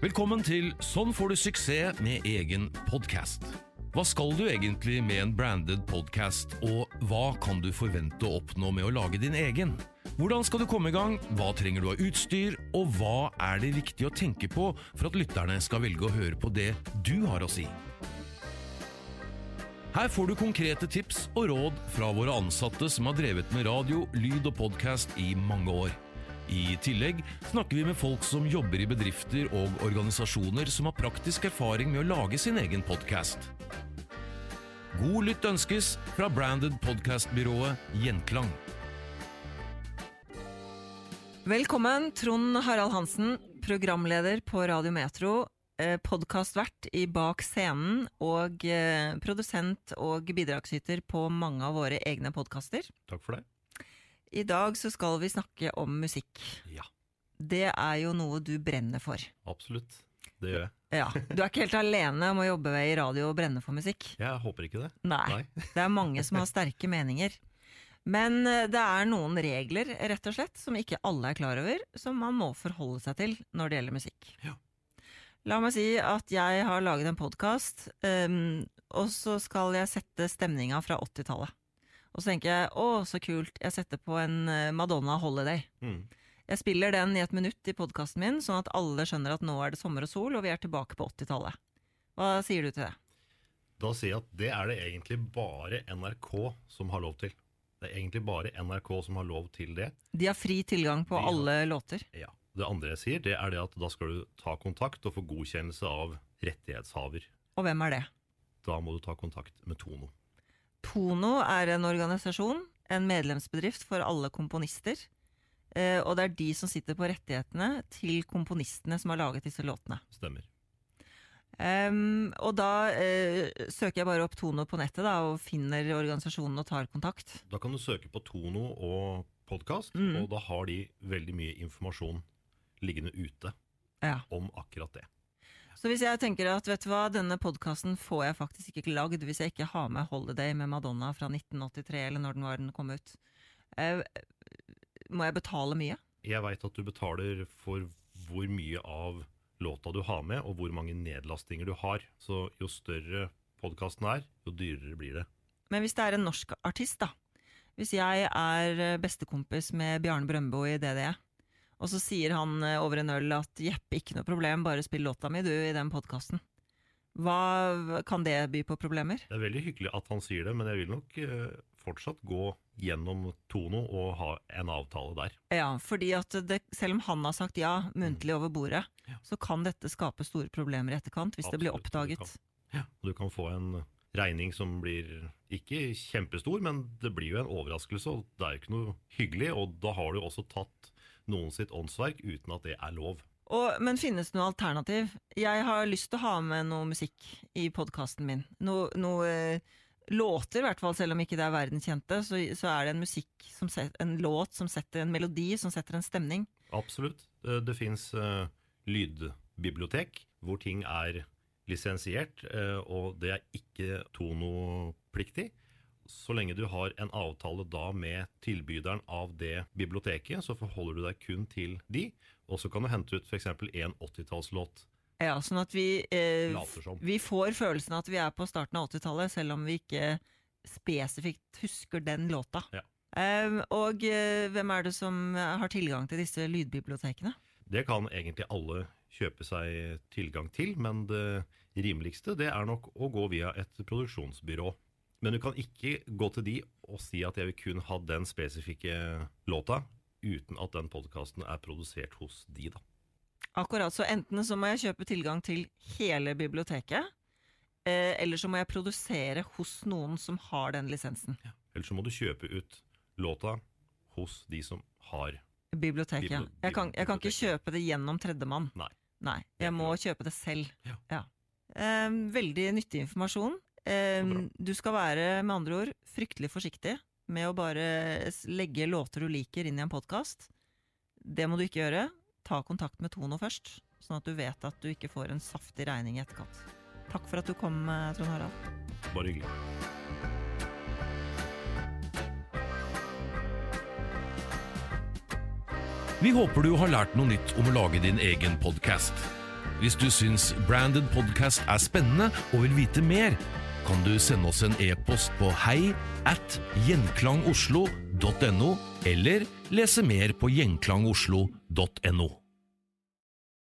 Velkommen til Sånn får du suksess med egen podkast. Hva skal du egentlig med en branded podkast, og hva kan du forvente å oppnå med å lage din egen? Hvordan skal du komme i gang, hva trenger du av utstyr, og hva er det viktig å tenke på for at lytterne skal velge å høre på det du har å si? Her får du konkrete tips og råd fra våre ansatte som har drevet med radio, lyd og podkast i mange år. I tillegg snakker vi med folk som jobber i bedrifter og organisasjoner som har praktisk erfaring med å lage sin egen podkast. God lytt ønskes fra branded podkastbyrået Gjenklang. Velkommen, Trond Harald Hansen, programleder på Radio Metro, eh, podkastvert i Bak scenen og eh, produsent og bidragsyter på mange av våre egne podkaster. Takk for det. I dag så skal vi snakke om musikk. Ja, Det er jo noe du brenner for. absolutt. Det gjør jeg. Ja, Du er ikke helt alene om å jobbe i radio og brenne for musikk. Jeg håper ikke det. Nei. Det er mange som har sterke meninger. Men eh, det er noen regler, rett og slett, som ikke alle er klar over, som man må forholde seg til når det gjelder musikk. Ja. La meg si at jeg har laget en podkast, og så skal jeg sette stemninga fra 80-tallet. Og så tenker jeg å, så kult, jeg setter på en eh, Madonna Holiday. Mm. Jeg spiller den i et minutt i podkasten min, sånn at alle skjønner at nå er det sommer og sol, og vi er tilbake på 80-tallet. Hva sier du til det? Da sier jeg at det er det egentlig bare NRK som har lov til. Det er egentlig bare NRK som har lov til det. De har fri tilgang på har- alle låter. Ja. Det andre jeg sier, det er det at da skal du ta kontakt og få godkjennelse av rettighetshaver. Og hvem er det? Da må du ta kontakt med Tono. Tono er en organisasjon, en medlemsbedrift for alle komponister. Eh, og det er de som sitter på rettighetene til komponistene som har laget disse låtene. Stemmer. Um, og da eh, søker jeg bare opp Tono på nettet da, og finner organisasjonen og tar kontakt. Da kan du søke på Tono og podkast, Mm. og da har de veldig mye informasjon liggende ute Ja. om akkurat det. Så hvis jeg tenker at vet du hva, denne podkasten får jeg faktisk ikke lagd hvis jeg ikke har med Holiday med Madonna fra 1983, eller når den var den kom ut, eh, må jeg betale mye? Jeg veit at du betaler for hvor mye av låta du har med, og hvor mange nedlastinger du har. Så jo større podkasten er, jo dyrere blir det. Men hvis det er en norsk artist, da. Hvis jeg er eh, bestekompis med Bjarne Brøndbo i DDE, og så sier han eh, over en øl at jepp, ikke noe problem, bare spill låta mi du i den podkasten. Hva kan det by på problemer? Det er veldig hyggelig at han sier det, men jeg vil nok eh, fortsatt gå gjennom Tono og ha en avtale der. Ja, fordi at det, selv om han har sagt ja, muntlig over bordet, Ja. så kan dette skape store problemer i etterkant hvis det blir oppdaget. du kan. Du kan få en regning som blir ikke kjempestor, men det blir jo en overraskelse, og det er jo ikke noe hyggelig. Og da har du også tatt noen sitt åndsverk uten at det er lov. Og, men finnes det noe alternativ? Jeg har lyst til å ha med noe musikk i podkasten min. No, noe eh, låter, i hvert fall, selv om ikke det er verdenskjente, så, så er det en musikk, som set, en låt som setter en melodi, som setter en stemning. Absolutt. Det, det fins uh, lydbibliotek hvor ting er lisensiert, eh, og det er ikke Tono-pliktig. Så lenge du har en avtale da med tilbyderen av det biblioteket, så forholder du deg kun til de, og så kan du hente ut f.eks. en 80-tallslåt. Ja, sånn at vi, eh, vi får følelsen av at vi er på starten av 80-tallet, selv om vi ikke spesifikt husker den låta. Ja. Eh, og eh, hvem er det som har tilgang til disse lydbibliotekene? Det kan egentlig alle kjøpe seg tilgang til, men det rimeligste det er nok å gå via et produksjonsbyrå. Men du kan ikke gå til de og si at jeg vil kun ha den spesifikke låta, uten at den podkasten er produsert hos de, da. Akkurat, så enten så må jeg kjøpe tilgang til hele biblioteket, eh, eller så må jeg produsere hos noen som har den lisensen. Ja. Eller så må du kjøpe ut låta hos de som har Biblioteket, ja. Bibli- Jeg kan, jeg kan ikke kjøpe det gjennom tredjemann. Nei. Nei, jeg må kjøpe det selv. Ja. Eh, veldig nyttig informasjon. Eh, bra. du skal være, med andre ord, fryktelig forsiktig med å bare legge låter du liker inn i en podkast. Det må du ikke gjøre. Ta kontakt med Tono først, sånn at du vet at du ikke får en saftig regning i etterkant. Takk for at du kom, eh, Trond Harald. Bare hyggelig. Vi håper du har lært noe nytt om å lage din egen podkast. Hvis du syns Branded Podcast er spennende og vil vite mer, kan du sende oss en e-post på hei at gjenklangoslo.no, eller lese mer på gjenklangoslo.no.